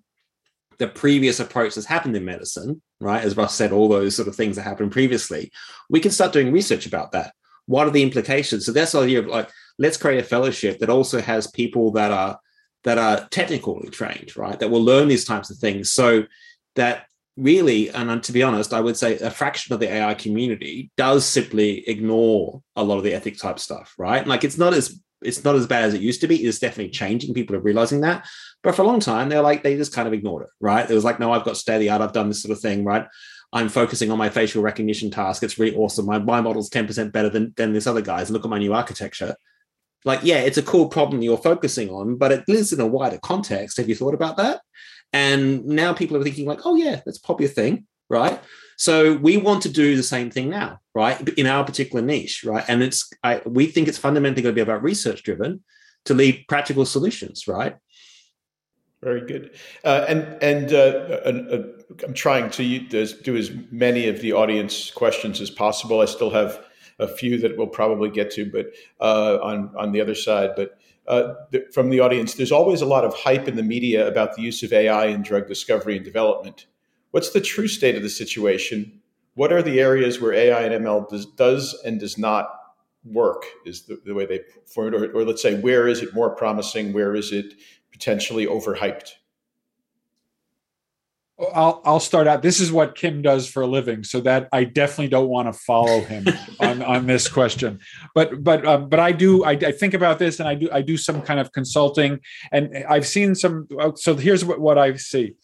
the previous approach that's happened in medicine, right? As Russ said, all those sort of things that happened previously. We can start doing research about that. What are the implications? So that's the idea of like, let's create a fellowship that also has people that are that are technically trained, right? That will learn these types of things. So that really, and to be honest, I would say a fraction of the AI community does simply ignore a lot of the ethic type stuff, right? Like it's not as it's not as bad as it used to be. It's definitely changing. People are realizing that. But for a long time, they're like, they just kind of ignored it, right? It was like, no, I've got state of the art. I've done this sort of thing, right? I'm focusing on my facial recognition task. It's really awesome. My, my model's 10% better than, than this other guy's. Look at my new architecture. Like, yeah, it's a cool problem you're focusing on, but it lives in a wider context. Have you thought about that? And now people are thinking, like, oh, yeah, that's probably a thing, right? So we want to do the same thing now, right? In our particular niche, right? And it's I, we think it's fundamentally going to be about research driven to lead practical solutions, right? Very good. Uh, and and uh, uh, I'm trying to do as many of the audience questions as possible. I still have a few that we'll probably get to, but uh, on on the other side, but. Uh, from the audience, there's always a lot of hype in the media about the use of AI in drug discovery and development. What's the true state of the situation? What are the areas where AI and ML does, does and does not work? Is the, the way they form it, or, or let's say, where is it more promising? Where is it potentially overhyped? I'll I'll start out. This is what Kim does for a living, so that I definitely don't want to follow him on, on this question. But but um, but I do. I, I, think about this, and I do I do some kind of consulting, and I've seen some. So here's what what I see.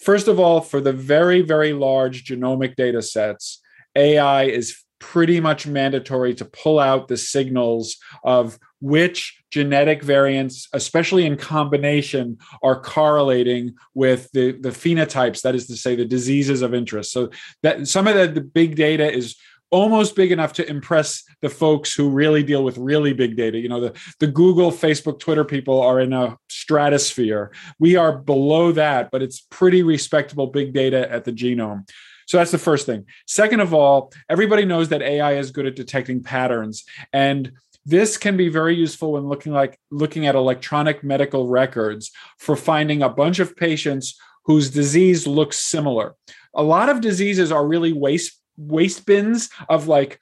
First of all, for the very, very large genomic data sets, AI is pretty much mandatory to pull out the signals of which genetic variants, especially in combination, are correlating with the, the phenotypes, that is to say, the diseases of interest. So that some of the, the big data is almost big enough to impress the folks who really deal with really big data. You know, the, the Google, Facebook, Twitter people are in a stratosphere. We are below that, but it's pretty respectable big data at the genome. So that's the first thing. Second of all, everybody knows that AI is good at detecting patterns. And this can be very useful when looking like looking at electronic medical records for finding a bunch of patients whose disease looks similar. a lot of diseases are really waste waste bins of like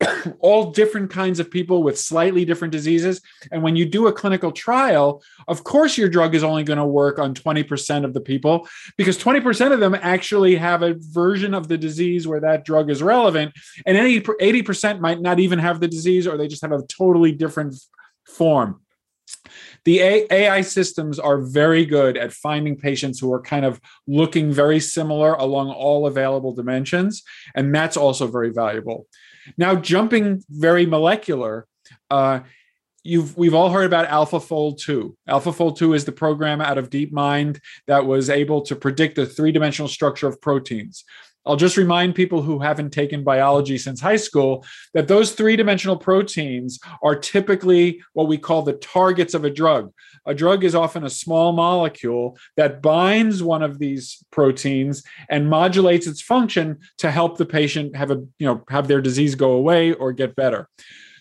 all different kinds of people with slightly different diseases. And when you do a clinical trial, of course, your drug is only going to work on 20% of the people because 20% of them actually have a version of the disease where that drug is relevant. And 80% might not even have the disease or they just have a totally different form. The AI systems are very good at finding patients who are kind of looking very similar along all available dimensions. And that's also very valuable. Now, jumping very molecular, uh, you've we've all heard about AlphaFold 2. AlphaFold 2 is the program out of DeepMind that was able to predict the three-dimensional structure of proteins. I'll just remind people who haven't taken biology since high school that those three dimensional proteins are typically what we call the targets of a drug. A drug is often a small molecule that binds one of these proteins and modulates its function to help the patient have a you know have their disease go away or get better.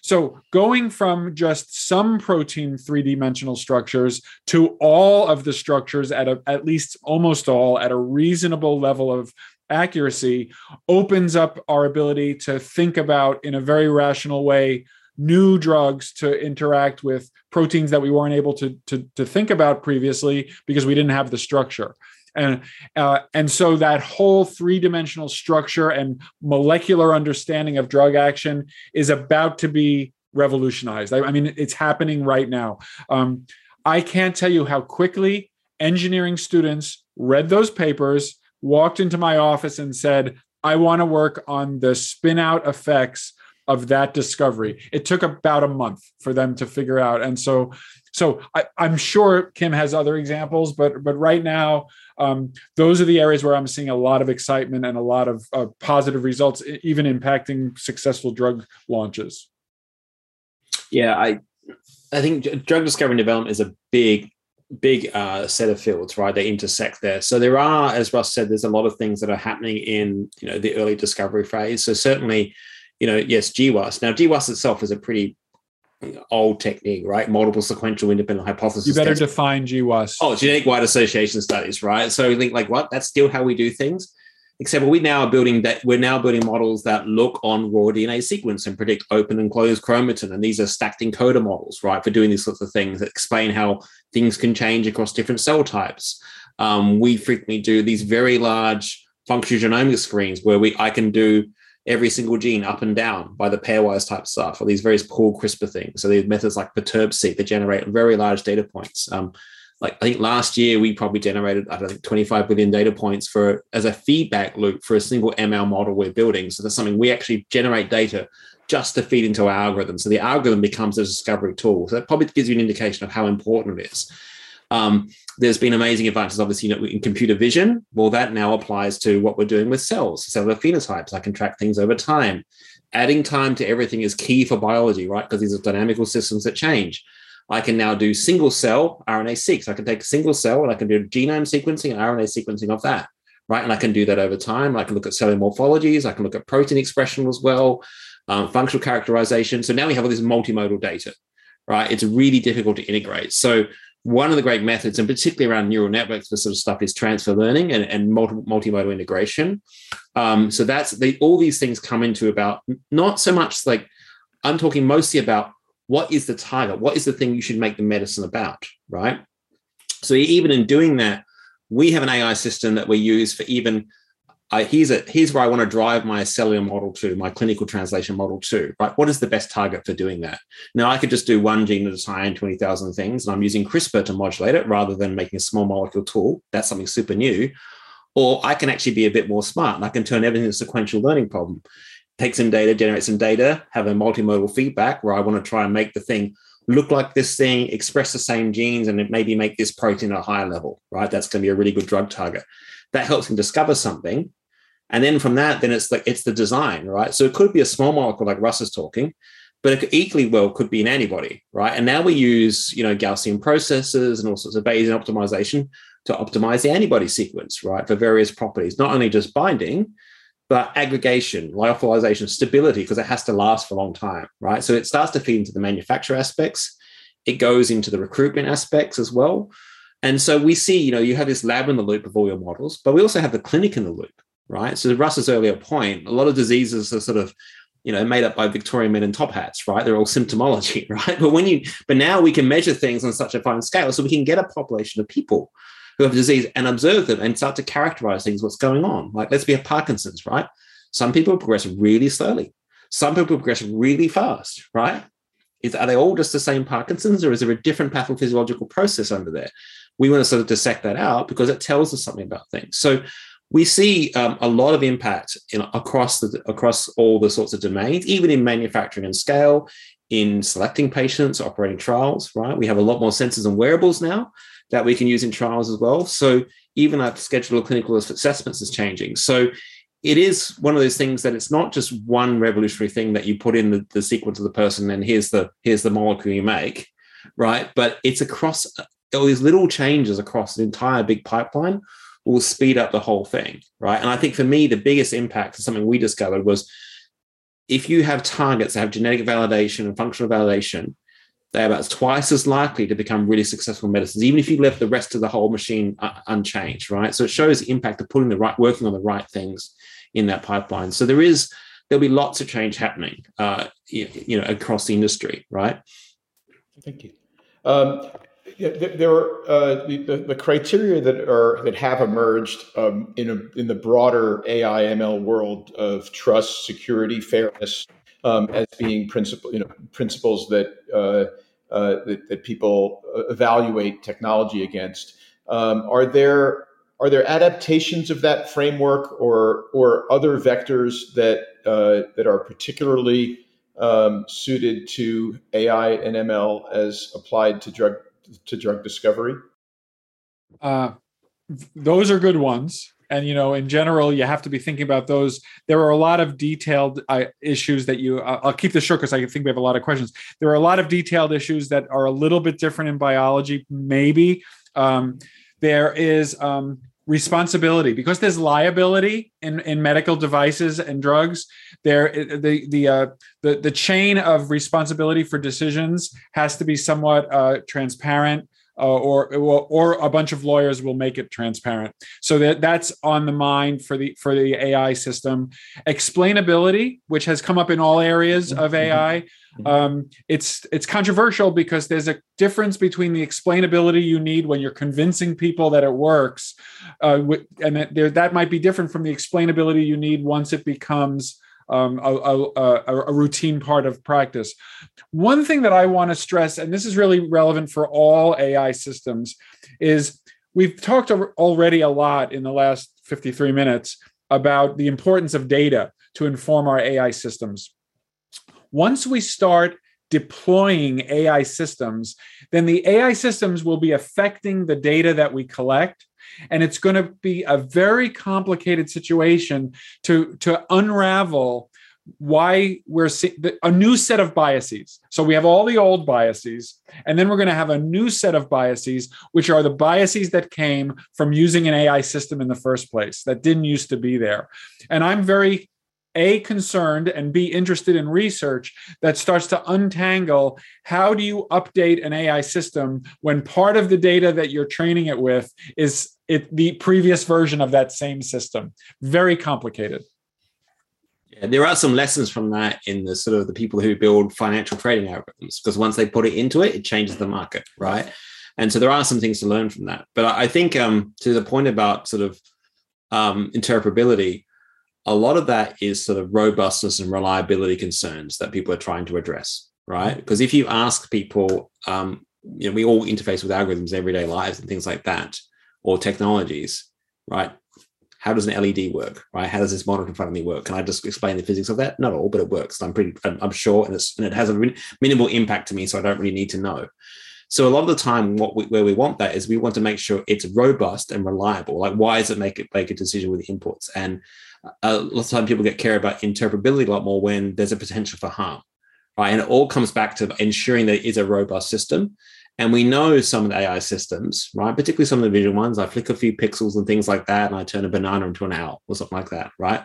So, going from just some protein three dimensional structures to all of the structures at a, at least almost all at a reasonable level of accuracy opens up our ability to think about in a very rational way new drugs to interact with proteins that we weren't able to, to, to think about previously because we didn't have the structure. And uh, and so that whole three-dimensional structure and molecular understanding of drug action is about to be revolutionized. I, I mean it's happening right now. Um, i can't tell you how quickly engineering students read those papers walked into my office and said, I want to work on the spin out effects of that discovery. It took about a month for them to figure out. And so, so I, am sure Kim has other examples, but but right now, um, those are the areas where I'm seeing a lot of excitement and a lot of uh, positive results, even impacting successful drug launches. Yeah, I I think drug discovery and development is a big big uh, set of fields, right? They intersect there. So there are, as Russ said, there's a lot of things that are happening in you know the early discovery phase. So certainly, you know, yes, GWAS. Now GWAS itself is a pretty old technique, right? Multiple sequential independent hypothesis. You better define GWAS. Oh, genetic wide association studies, right? So we think like what? That's still how we do things except we now are building that we're now building models that look on raw DNA sequence and predict open and closed chromatin. And these are stacked encoder models, right, for doing these sorts of things that explain how things can change across different cell types. Um, we frequently do these very large functional genomic screens where we I can do every single gene up and down by the pairwise type stuff or these various pool CRISPR things. So these methods like Perturb-seq that generate very large data points. Um, like I think last year we probably generated I don't think 25 billion data points for as a feedback loop for a single ML model we're building. So that's something we actually generate data just to feed into our algorithm. So the algorithm becomes a discovery tool. So that probably gives you an indication of how important it is. Um, there's been amazing advances, obviously, you know, in computer vision. Well, that now applies to what we're doing with cells, cellular phenotypes. I can track things over time. Adding time to everything is key for biology, right? Because these are dynamical systems that change. I can now do single cell RNA seq. So I can take a single cell and I can do genome sequencing and RNA sequencing of that, right? And I can do that over time. I can look at cellular morphologies. I can look at protein expression as well, um, functional characterization. So now we have all this multimodal data, right? It's really difficult to integrate. So one of the great methods, and particularly around neural networks, this sort of stuff, is transfer learning and, and multi, multimodal integration. Um, so that's they, all these things come into about not so much like I'm talking mostly about what is the target? What is the thing you should make the medicine about? Right. So even in doing that, we have an AI system that we use for even. Uh, here's a here's where I want to drive my cellular model to, my clinical translation model to. Right, what is the best target for doing that? Now I could just do one gene at a time, twenty thousand things, and I'm using CRISPR to modulate it rather than making a small molecule tool. That's something super new. Or I can actually be a bit more smart, and I can turn everything into a sequential learning problem take some data, generate some data, have a multimodal feedback where I want to try and make the thing look like this thing, express the same genes, and maybe make this protein at a higher level, right? That's going to be a really good drug target. That helps him discover something. And then from that, then it's like it's the design, right? So it could be a small molecule like Russ is talking, but it could equally well could be an antibody, right? And now we use, you know, Gaussian processes and all sorts of Bayesian optimization to optimize the antibody sequence, right, for various properties, not only just binding, but aggregation, lyophilization, stability, because it has to last for a long time, right? So it starts to feed into the manufacture aspects. It goes into the recruitment aspects as well. And so we see, you know, you have this lab in the loop of all your models, but we also have the clinic in the loop, right? So Russ's earlier point, a lot of diseases are sort of you know made up by Victorian men in top hats, right? They're all symptomology, right? But when you but now we can measure things on such a fine scale, so we can get a population of people who have disease and observe them and start to characterize things, what's going on. Like let's be a Parkinson's, right? Some people progress really slowly. Some people progress really fast, right? Is, are they all just the same Parkinson's or is there a different pathophysiological process under there? We want to sort of dissect that out because it tells us something about things. So we see um, a lot of impact in, across the across all the sorts of domains, even in manufacturing and scale, in selecting patients, operating trials. Right, we have a lot more sensors and wearables now that we can use in trials as well. So even our schedule of clinical assessments is changing. So it is one of those things that it's not just one revolutionary thing that you put in the, the sequence of the person and here's the here's the molecule you make, right? But it's across all these little changes across an entire big pipeline will speed up the whole thing, right? And I think for me, the biggest impact of something we discovered was if you have targets that have genetic validation and functional validation, they're about twice as likely to become really successful medicines, even if you left the rest of the whole machine unchanged, right? So it shows the impact of putting the right, working on the right things in that pipeline. So there is, there'll be lots of change happening, uh, you, you know, across the industry, right? Thank you. Um, there are uh, the, the criteria that are that have emerged um, in a, in the broader AI ML world of trust, security, fairness um, as being principle you know principles that, uh, uh, that that, people evaluate technology against. Um, are there are there adaptations of that framework or or other vectors that uh, that are particularly um, suited to AI and ML as applied to drug to drug discovery? Uh, those are good ones. And you know, in general, you have to be thinking about those. There are a lot of detailed uh, issues that you. Uh, I'll keep this short because I think we have a lot of questions. There are a lot of detailed issues that are a little bit different in biology. Maybe um, there is um, responsibility because there's liability in, in medical devices and drugs there the the uh, the the chain of responsibility for decisions has to be somewhat uh, transparent uh, or, or, a bunch of lawyers will make it transparent. So that that's on the mind for the for the AI system. Explainability, which has come up in all areas of mm-hmm. AI, mm-hmm. um, it's it's controversial because there's a difference between the explainability you need when you're convincing people that it works, uh, and that, there, that might be different from the explainability you need once it becomes um, a, a, a, routine part of practice. One thing that I want to stress, and this is really relevant for all AI systems, is we've talked already a lot in the last 53 minutes about the importance of data to inform our AI systems. Once we start deploying AI systems, then the AI systems will be affecting the data that we collect and it's going to be a very complicated situation to to unravel why we're seeing a new set of biases. So we have all the old biases, and then we're going to have a new set of biases, which are the biases that came from using an AI system in the first place that didn't used to be there. And I'm very a concerned and be interested in research that starts to untangle how do you update an ai system when part of the data that you're training it with is it the previous version of that same system. Very complicated. Yeah, there are some lessons from that in the sort of the people who build financial trading algorithms because once they put it into it it changes the market right? And so there are some things to learn from that. But i think um, to the point about sort of um, interpretability a lot of that is sort of robustness and reliability concerns that people are trying to address, right? Because mm-hmm. if you ask people, um, you know, we all interface with algorithms everyday lives and things like that, or technologies, right? How does an LED work, right? How does this monitor in front of me work? Can I just explain the physics of that? Not all, but it works. I'm pretty, I'm sure, and, it's and it has a minimal impact to me, so I don't really need to know. So a lot of the time, what we, where we want that is we want to make sure it's robust and reliable. Like, why does it make it make a decision with inputs? And a lot of time people get care about interpretability a lot more when there's a potential for harm, right? And it all comes back to ensuring that it is a robust system. And we know some of the AI systems, right? Particularly some of the visual ones. I flick a few pixels and things like that, and I turn a banana into an owl or something like that, right?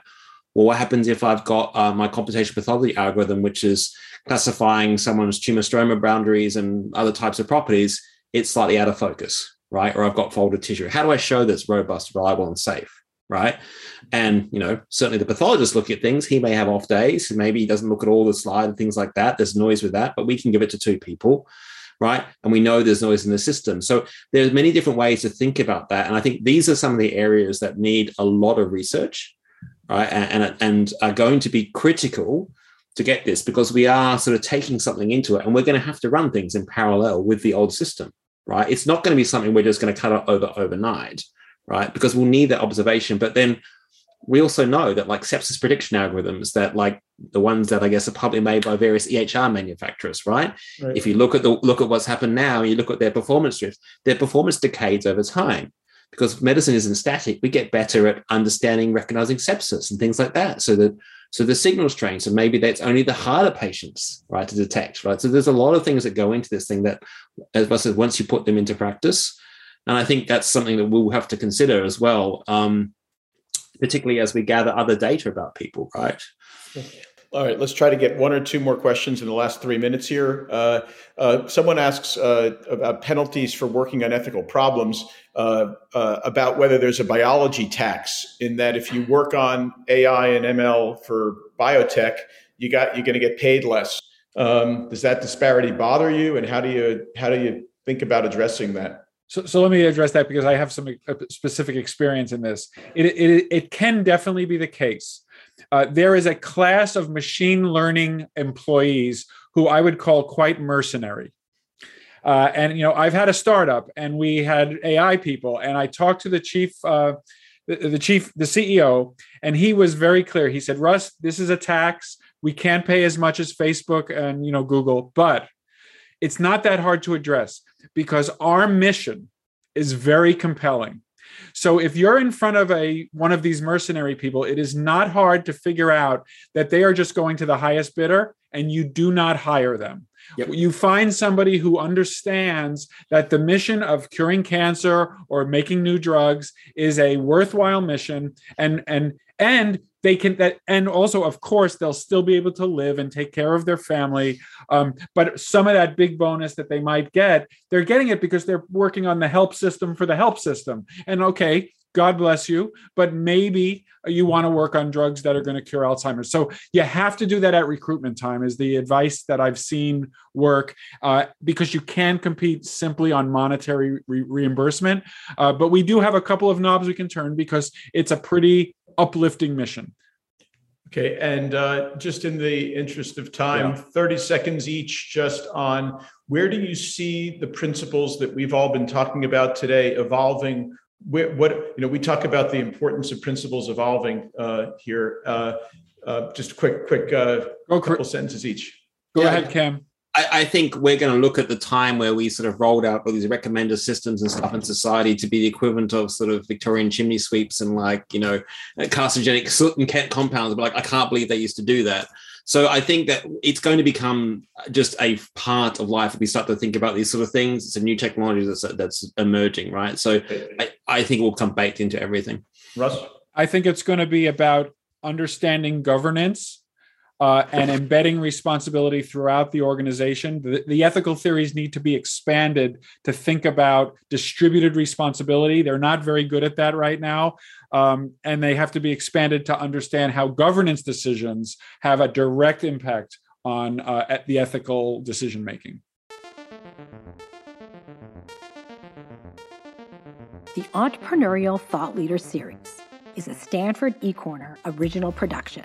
Well, what happens if I've got uh, my computational pathology algorithm, which is classifying someone's tumor stroma boundaries and other types of properties? It's slightly out of focus, right? Or I've got folded tissue. How do I show that's robust, reliable, and safe? right? And you know, certainly the pathologist looking at things, he may have off days, maybe he doesn't look at all the slide and things like that. There's noise with that, but we can give it to two people, right? And we know there's noise in the system. So there's many different ways to think about that. And I think these are some of the areas that need a lot of research, right? And and, and are going to be critical to get this because we are sort of taking something into it and we're going to have to run things in parallel with the old system right it's not going to be something we're just going to cut over overnight right? Because we'll need that observation. But then we also know that like sepsis prediction algorithms that like the ones that I guess are probably made by various EHR manufacturers, right? right? If you look at the look at what's happened now, you look at their performance drifts, their performance decays over time. Because medicine isn't static, we get better at understanding, recognizing sepsis and things like that. So that so the signal strength, so maybe that's only the harder patients, right, to detect, right? So there's a lot of things that go into this thing that, as I said, once you put them into practice, and I think that's something that we'll have to consider as well, um, particularly as we gather other data about people, right? All right, let's try to get one or two more questions in the last three minutes here. Uh, uh, someone asks uh, about penalties for working on ethical problems, uh, uh, about whether there's a biology tax, in that if you work on AI and ML for biotech, you got you're going to get paid less. Um, does that disparity bother you, and how do you how do you think about addressing that? So, so let me address that because I have some uh, specific experience in this. It, it, it can definitely be the case. Uh, there is a class of machine learning employees who I would call quite mercenary. Uh, and you know, I've had a startup, and we had AI people, and I talked to the chief, uh, the, the chief, the CEO, and he was very clear. He said, "Russ, this is a tax. We can't pay as much as Facebook and you know Google, but it's not that hard to address because our mission is very compelling. So if you're in front of a one of these mercenary people, it is not hard to figure out that they are just going to the highest bidder and you do not hire them. Yep. You find somebody who understands that the mission of curing cancer or making new drugs is a worthwhile mission and and and they can that and also of course they'll still be able to live and take care of their family. Um, but some of that big bonus that they might get they're getting it because they're working on the help system for the help system. And okay god bless you but maybe you want to work on drugs that are going to cure alzheimer's. So you have to do that at recruitment time is the advice that i've seen work uh, because you can compete simply on monetary re- reimbursement. Uh, but we do have a couple of knobs we can turn because it's a pretty uplifting mission. Okay, and uh, just in the interest of time, yeah. 30 seconds each, just on where do you see the principles that we've all been talking about today evolving? Where, what you know, we talk about the importance of principles evolving uh, here. Uh, uh just quick, quick, uh, couple sentences each. Go yeah. ahead, Kim. I, I, think we're going to look at the time where we sort of rolled out all these recommender systems and stuff in society to be the equivalent of sort of Victorian chimney sweeps and like, you know, carcinogenic soot and compounds. But like, I can't believe they used to do that. So I think that it's going to become just a part of life if we start to think about these sort of things. It's a new technology that's that's emerging, right? So I, I think it will come baked into everything. Russ? I think it's going to be about understanding governance uh, and embedding responsibility throughout the organization. The, the, ethical theories need to be expanded to think about distributed responsibility. They're not very good at that right now. Um, and they have to be expanded to understand how governance decisions have a direct impact on uh, the ethical decision making. The Entrepreneurial Thought Leader Series is a Stanford eCorner original production